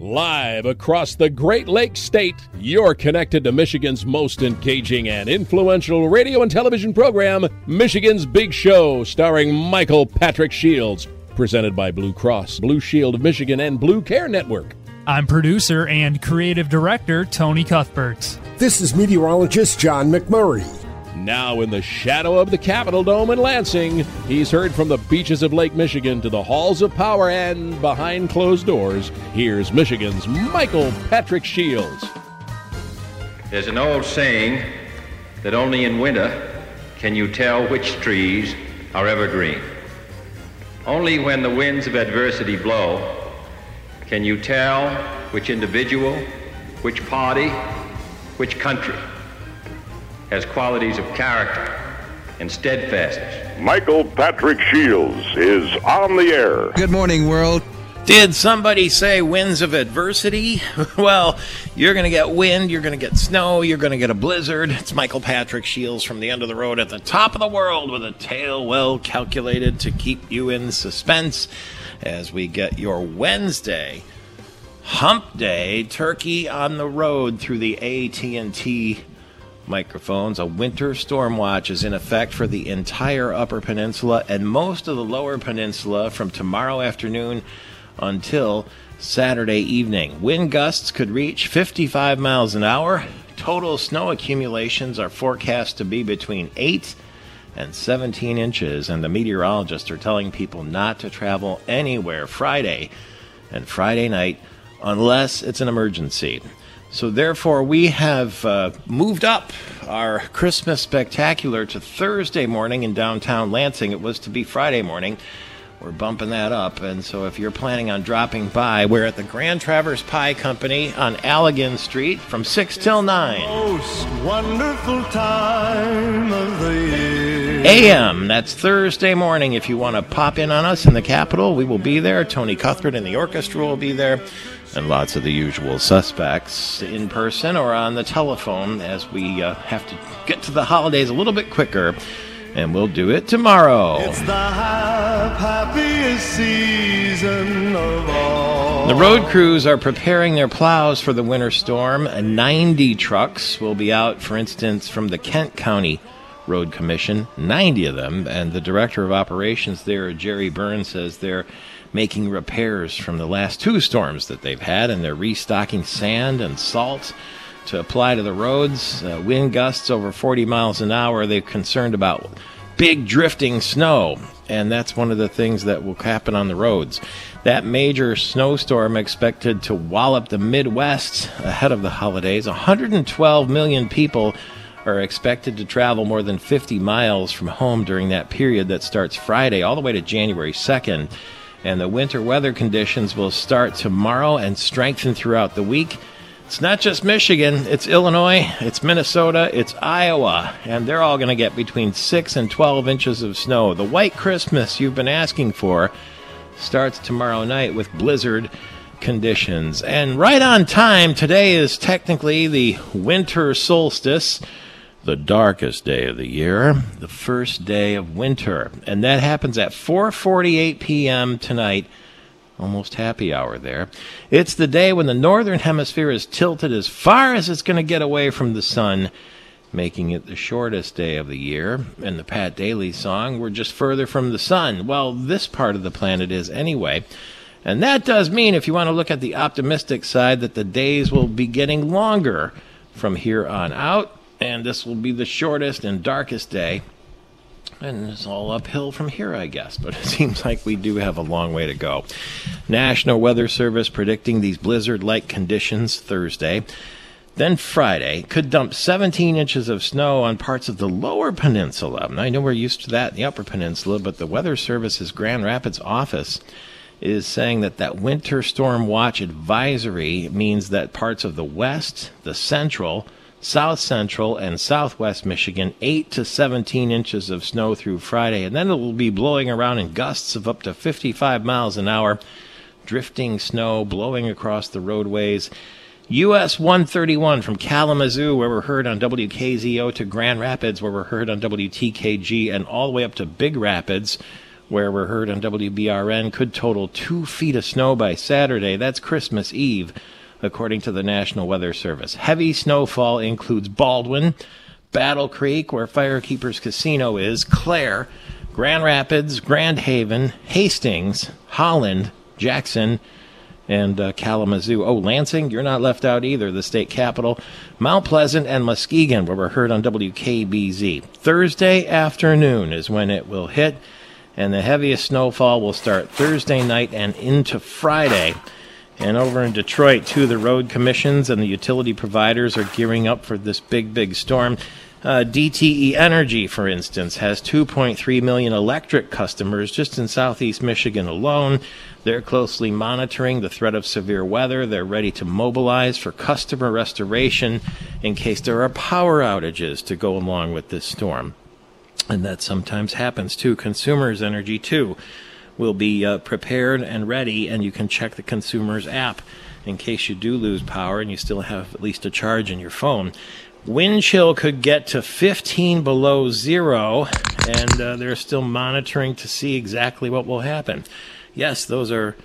Live across the Great Lakes State, you're connected to Michigan's most engaging and influential radio and television program, Michigan's Big Show, starring Michael Patrick Shields, presented by Blue Cross, Blue Shield of Michigan, and Blue Care Network. I'm producer and creative director Tony Cuthbert. This is meteorologist John McMurray. Now, in the shadow of the Capitol Dome in Lansing, he's heard from the beaches of Lake Michigan to the halls of power and behind closed doors. Here's Michigan's Michael Patrick Shields. There's an old saying that only in winter can you tell which trees are evergreen. Only when the winds of adversity blow can you tell which individual, which party, which country has qualities of character and steadfastness. Michael Patrick Shields is on the air. Good morning, world. Did somebody say winds of adversity? well, you're going to get wind, you're going to get snow, you're going to get a blizzard. It's Michael Patrick Shields from the end of the road at the top of the world with a tale well calculated to keep you in suspense as we get your Wednesday hump day turkey on the road through the AT&T microphones. A winter storm watch is in effect for the entire Upper Peninsula and most of the Lower Peninsula from tomorrow afternoon until Saturday evening. Wind gusts could reach 55 miles an hour. Total snow accumulations are forecast to be between 8 and 17 inches, and the meteorologists are telling people not to travel anywhere Friday and Friday night unless it's an emergency. So, therefore, we have uh, moved up our Christmas spectacular to Thursday morning in downtown Lansing. It was to be Friday morning. We're bumping that up. And so, if you're planning on dropping by, we're at the Grand Traverse Pie Company on Allegan Street from 6 till 9. Most wonderful time of the year. AM. That's Thursday morning. If you want to pop in on us in the Capitol, we will be there. Tony Cuthbert and the orchestra will be there and lots of the usual suspects in person or on the telephone as we uh, have to get to the holidays a little bit quicker. And we'll do it tomorrow. It's the happiest season of all. The road crews are preparing their plows for the winter storm. 90 trucks will be out, for instance, from the Kent County Road Commission. 90 of them. And the director of operations there, Jerry Burns, says they're making repairs from the last two storms that they've had, and they're restocking sand and salt to apply to the roads. Uh, wind gusts over 40 miles an hour. They're concerned about big drifting snow, and that's one of the things that will happen on the roads. That major snowstorm expected to wallop the Midwest ahead of the holidays. 112 million people are expected to travel more than 50 miles from home during that period that starts Friday all the way to January 2nd and the winter weather conditions will start tomorrow and strengthen throughout the week. It's not just Michigan, it's Illinois, it's Minnesota, it's Iowa, and they're all going to get between 6 and 12 inches of snow. The white Christmas you've been asking for starts tomorrow night with blizzard conditions. And right on time, today is technically the winter solstice the darkest day of the year, the first day of winter, and that happens at 4:48 p.m. tonight. Almost happy hour there. It's the day when the northern hemisphere is tilted as far as it's going to get away from the sun, making it the shortest day of the year. And the Pat Daly song, we're just further from the sun. Well, this part of the planet is anyway. And that does mean, if you want to look at the optimistic side, that the days will be getting longer from here on out and this will be the shortest and darkest day. And it's all uphill from here, I guess, but it seems like we do have a long way to go. National Weather Service predicting these blizzard like conditions Thursday. Then Friday could dump 17 inches of snow on parts of the lower peninsula. I know we're used to that in the upper peninsula, but the Weather Service's Grand Rapids office is saying that that winter storm watch advisory means that parts of the west, the central, south central and southwest Michigan, 8 to 17 inches of snow through Friday, and then it will be blowing around in gusts of up to 55 miles an hour, drifting snow blowing across the roadways. US 131 from Kalamazoo, where we're heard on WKZO, to Grand Rapids, where we're heard on WTKG, and all the way up to Big Rapids, where we're heard on WBRN, could total two feet of snow by Saturday. That's Christmas Eve, according to the National Weather Service. Heavy snowfall includes Baldwin, Battle Creek, where Firekeepers Casino is, Clare, Grand Rapids, Grand Haven, Hastings, Holland, Jackson, and uh, Kalamazoo. Oh, Lansing, you're not left out either, the state capital. Mount Pleasant and Muskegon, where we're heard on WKBZ. Thursday afternoon is when it will hit, and the heaviest snowfall will start Thursday night and into Friday. And over in Detroit, too, the road commissions and the utility providers are gearing up for this big, big storm. Uh, DTE Energy, for instance, has 2.3 million electric customers just in southeast Michigan alone. They're closely monitoring the threat of severe weather. They're ready to mobilize for customer restoration in case there are power outages to go along with this storm. And that sometimes happens to Consumers Energy, too, will be uh, prepared and ready, and you can check the Consumers app in case you do lose power and you still have at least a charge in your phone. Wind chill could get to 15 below zero, and uh, they're still monitoring to see exactly what will happen. Yes, those are,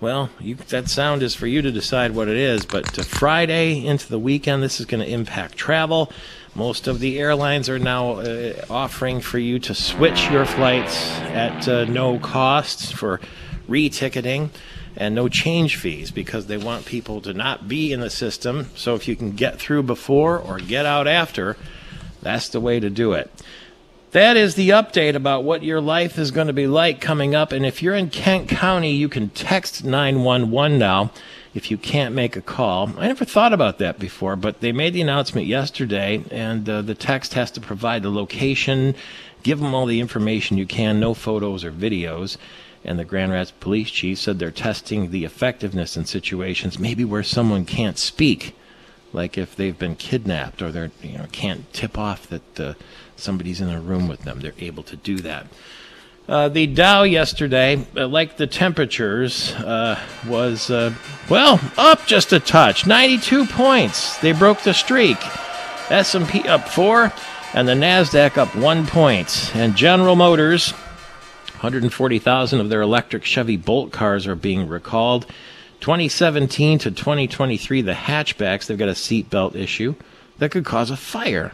well, you, that sound is for you to decide what it is, but to Friday into the weekend, this is going to impact travel. Most of the airlines are now uh, offering for you to switch your flights at uh, no cost for reticketing and no change fees because they want people to not be in the system. So if you can get through before or get out after, that's the way to do it. That is the update about what your life is going to be like coming up. And if you're in Kent County, you can text 911 now if you can't make a call. I never thought about that before, but they made the announcement yesterday, and uh, the text has to provide the location, give them all the information you can, no photos or videos and the Grand Rapids police chief said they're testing the effectiveness in situations maybe where someone can't speak, like if they've been kidnapped or they you know can't tip off that uh, somebody's in a room with them. They're able to do that. Uh, the Dow yesterday, uh, like the temperatures, uh, was, uh, well, up just a touch. 92 points. They broke the streak. S&P up four, and the NASDAQ up one point. And General Motors 140,000 of their electric Chevy Bolt cars are being recalled. 2017 to 2023, the hatchbacks, they've got a seatbelt issue that could cause a fire.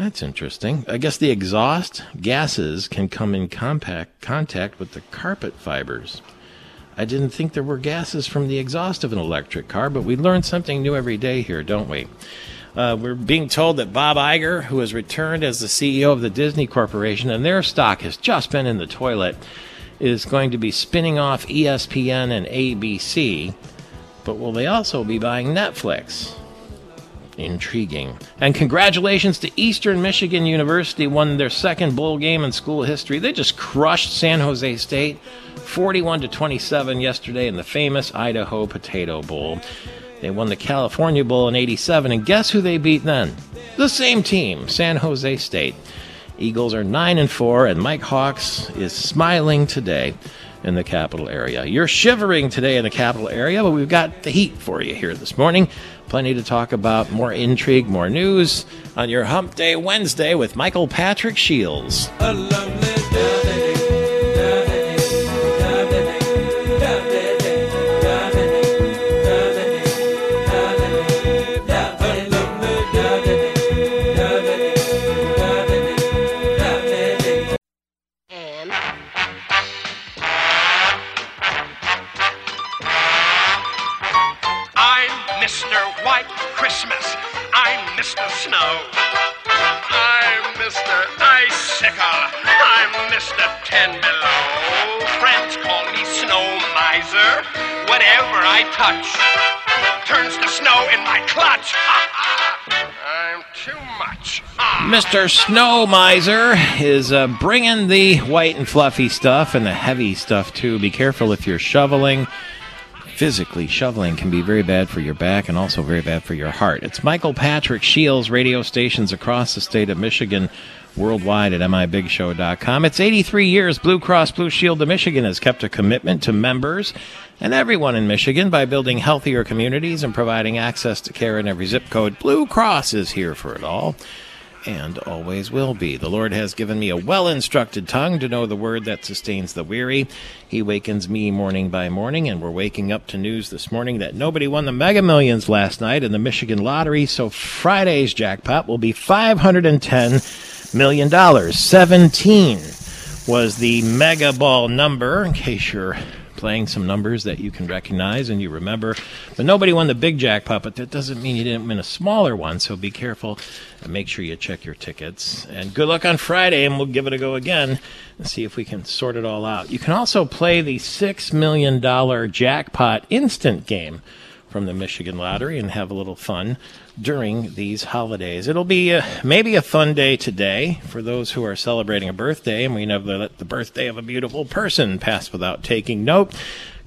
That's interesting. I guess the exhaust gases can come in compact contact with the carpet fibers. I didn't think there were gases from the exhaust of an electric car, but we learn something new every day here, don't we? Uh, we're being told that Bob Iger, who has returned as the CEO of the Disney Corporation, and their stock has just been in the toilet, is going to be spinning off ESPN and ABC. But will they also be buying Netflix? Intriguing. And congratulations to Eastern Michigan University, won their second bowl game in school history. They just crushed San Jose State 41 to 27 yesterday in the famous Idaho Potato Bowl. They won the California Bowl in 87, and guess who they beat then? The same team, San Jose State. Eagles are 9 and 4, and Mike Hawks is smiling today in the capital area. You're shivering today in the capital area, but we've got the heat for you here this morning. Plenty to talk about, more intrigue, more news on your Hump Day Wednesday with Michael Patrick Shields. Miser. Whatever I touch turns to snow in my clutch. I'm too much. Mr. Snow Miser is uh, bringing the white and fluffy stuff and the heavy stuff too. Be careful if you're shoveling. Physically, shoveling can be very bad for your back and also very bad for your heart. It's Michael Patrick Shields, radio stations across the state of Michigan, worldwide at mibigshow.com. It's 83 years Blue Cross Blue Shield of Michigan has kept a commitment to members and everyone in Michigan by building healthier communities and providing access to care in every zip code. Blue Cross is here for it all. and always will be. The Lord has given me a well instructed tongue to know the word that sustains the weary. He wakens me morning by morning, and we're waking up to news this morning that nobody won the Mega Millions last night in the Michigan lottery, so Friday's jackpot will be $510 million. dollars. 17 was the Mega Ball number, in case you're playing some numbers that you can recognize and you remember. But nobody won the big jackpot, but that doesn't mean you didn't win a smaller one. So be careful and make sure you check your tickets. And good luck on Friday, and we'll give it a go again and see if we can sort it all out. You can also play the $6 million jackpot instant game from the Michigan Lottery and have a little fun during these holidays. It'll be a, maybe a fun day today for those who are celebrating a birthday, and we never let the birthday of a beautiful person pass without taking note.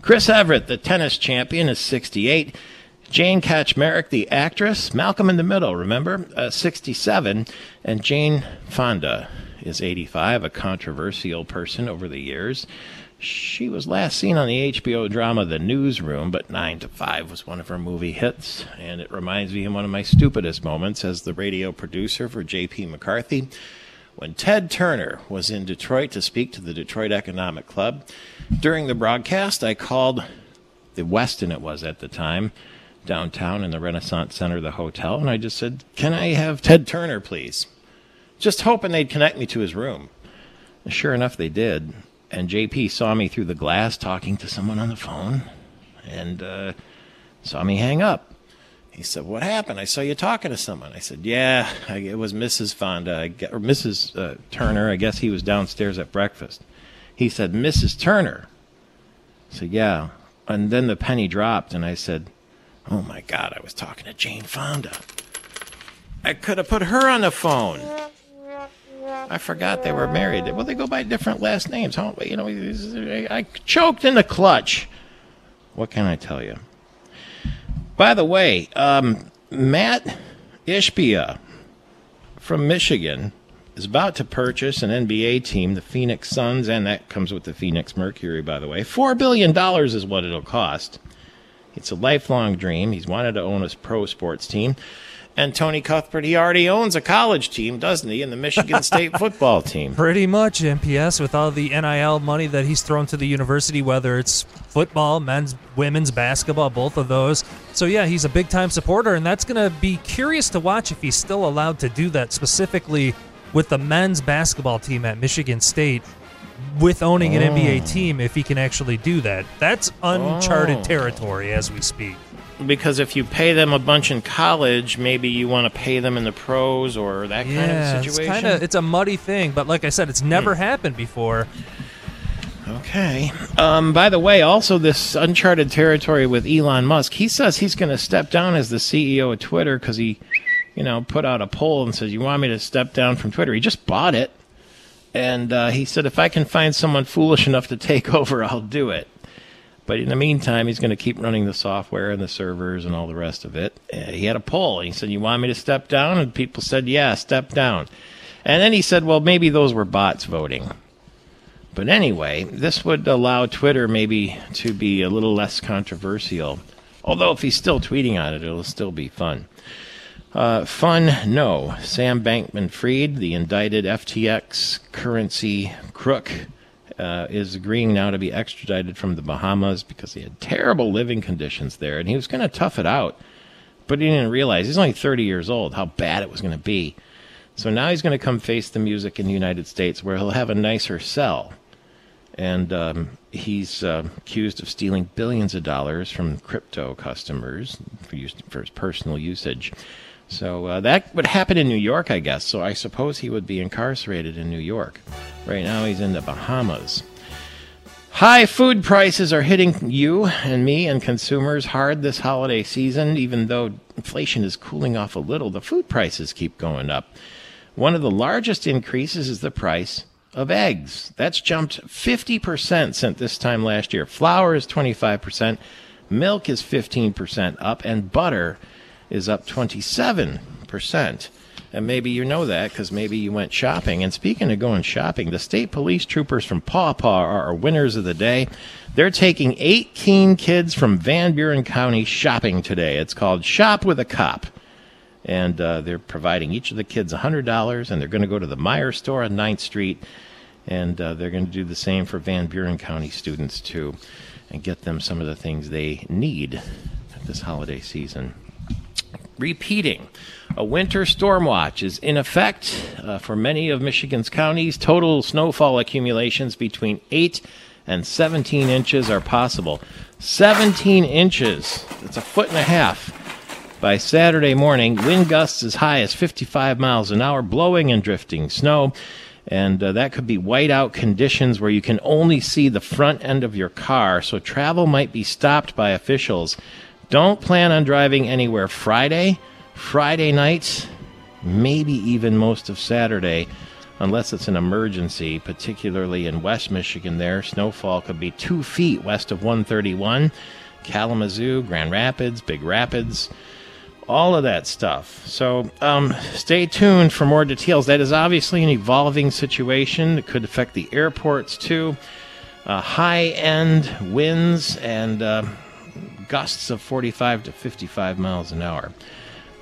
Chris Evert, the tennis champion, is 68. Jane Kaczmarek, the actress, Malcolm in the Middle, remember, uh, 67, and Jane Fonda is 85, a controversial person over the years. She was last seen on the HBO drama The Newsroom, but 9 to 5 was one of her movie hits, and it reminds me of one of my stupidest moments as the radio producer for J.P. McCarthy. When Ted Turner was in Detroit to speak to the Detroit Economic Club, during the broadcast, I called the Westin, it was at the time, downtown in the Renaissance Center, the hotel, and I just said, Can I have Ted Turner, please? Just hoping they'd connect me to his room. Sure enough, they did and JP saw me through the glass talking to someone on the phone and uh, saw me hang up. He said, "What happened? I saw you talking to someone." I said, "Yeah, I, it was Mrs. Fonda or Mrs. Uh, Turner. I guess he was downstairs at breakfast." He said, "Mrs. Turner." I said, "Yeah." And then the penny dropped, and I said, "Oh my God, I was talking to Jane Fonda. I could have put her on the phone." I forgot they were married. Well, they go by different last names. Huh? You know, I choked in the clutch. What can I tell you? By the way, um, Matt Ishbia from Michigan is about to purchase an NBA team, the Phoenix Suns, and that comes with the Phoenix Mercury, by the way. $4 billion is what it'll cost. It's a lifelong dream. He's wanted to own a pro sports team. And Tony Cuthbert, he already owns a college team, doesn't he, in the Michigan State football team? Pretty much, MPS, with all the NIL money that he's thrown to the university, whether it's football, men's, women's basketball, both of those. So, yeah, he's a big time supporter, and that's going to be curious to watch if he's still allowed to do that, specifically with the men's basketball team at Michigan State. With owning an Oh. NBA team, if he can actually do that, that's uncharted Oh. territory as we speak. Because if you pay them a bunch in college, maybe you want to pay them in the pros or that kind Yeah, of it's situation. kind of it's a muddy thing, but like I said, it's never happened before. Okay. Um, by the way, also this uncharted territory with Elon Musk. He says he's going to step down as the CEO of Twitter because he, you know, put out a poll and says, "You want me to step down from Twitter?" He just bought it, and uh, he said, "If I can find someone foolish enough to take over, I'll do it." But in the meantime, he's going to keep running the software and the servers and all the rest of it. Uh, he had a poll. He said, "You want me to step down?" And people said, "Yeah, step down." And then he said, "Well, maybe those were bots voting." But anyway, this would allow Twitter maybe to be a little less controversial. Although if he's still tweeting on it, it'll still be fun. Uh, fun, no. Sam Bankman Fried, the indicted FTX currency crook, uh, is agreeing now to be extradited from the Bahamas because he had terrible living conditions there, and he was going to tough it out. But he didn't realize he's only 30 years old how bad it was going to be. So now he's going to come face the music in the United States where he'll have a nicer cell. And um, he's uh, accused of stealing billions of dollars from crypto customers for, use, for his personal usage. So uh, that would happen in New York, I guess. So I suppose he would be incarcerated in New York. Right now he's in the Bahamas. High food prices are hitting you and me and consumers hard this holiday season. Even though inflation is cooling off a little, the food prices keep going up. One of the largest increases is the price of eggs. That's jumped 50% since this time last year. Flour is 25%, milk is 15% up, and butter is up 27%. And maybe you know that because maybe you went shopping. And speaking of going shopping, the state police troopers from Paw Paw are our winners of the day. They're taking 18 kids from Van Buren County shopping today. It's called Shop with a Cop. And uh, they're providing each of the kids $100, and they're going to go to the Meijer store on 9th Street, and uh, they're going to do the same for Van Buren County students, too, and get them some of the things they need this holiday season. Repeating, a winter storm watch is in effect uh, for many of Michigan's counties. Total snowfall accumulations between 8 and 17 inches are possible. 17 inches, that's a foot and a half. By Saturday morning, wind gusts as high as 55 miles an hour, blowing and drifting snow. And uh, that could be whiteout conditions where you can only see the front end of your car, so travel might be stopped by officials. Don't plan on driving anywhere Friday, Friday night, maybe even most of Saturday, unless it's an emergency, particularly in West Michigan there. Snowfall could be two feet west of 131, Kalamazoo, Grand Rapids, Big Rapids all of that stuff. So um, stay tuned for more details. That is obviously an evolving situation. It could affect the airports too. Uh, high end winds and uh, gusts of 45 to 55 miles an hour.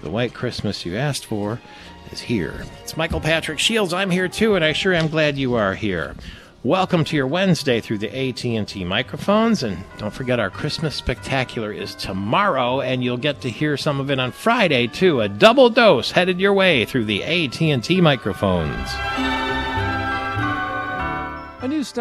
The white Christmas you asked for is here. It's Michael Patrick Shields. I'm here too, and I sure am glad you are here. Welcome to your Wednesday through the AT&T microphones and don't forget our Christmas spectacular is tomorrow and you'll get to hear some of it on Friday too. A double dose headed your way through the AT&T microphones. A new study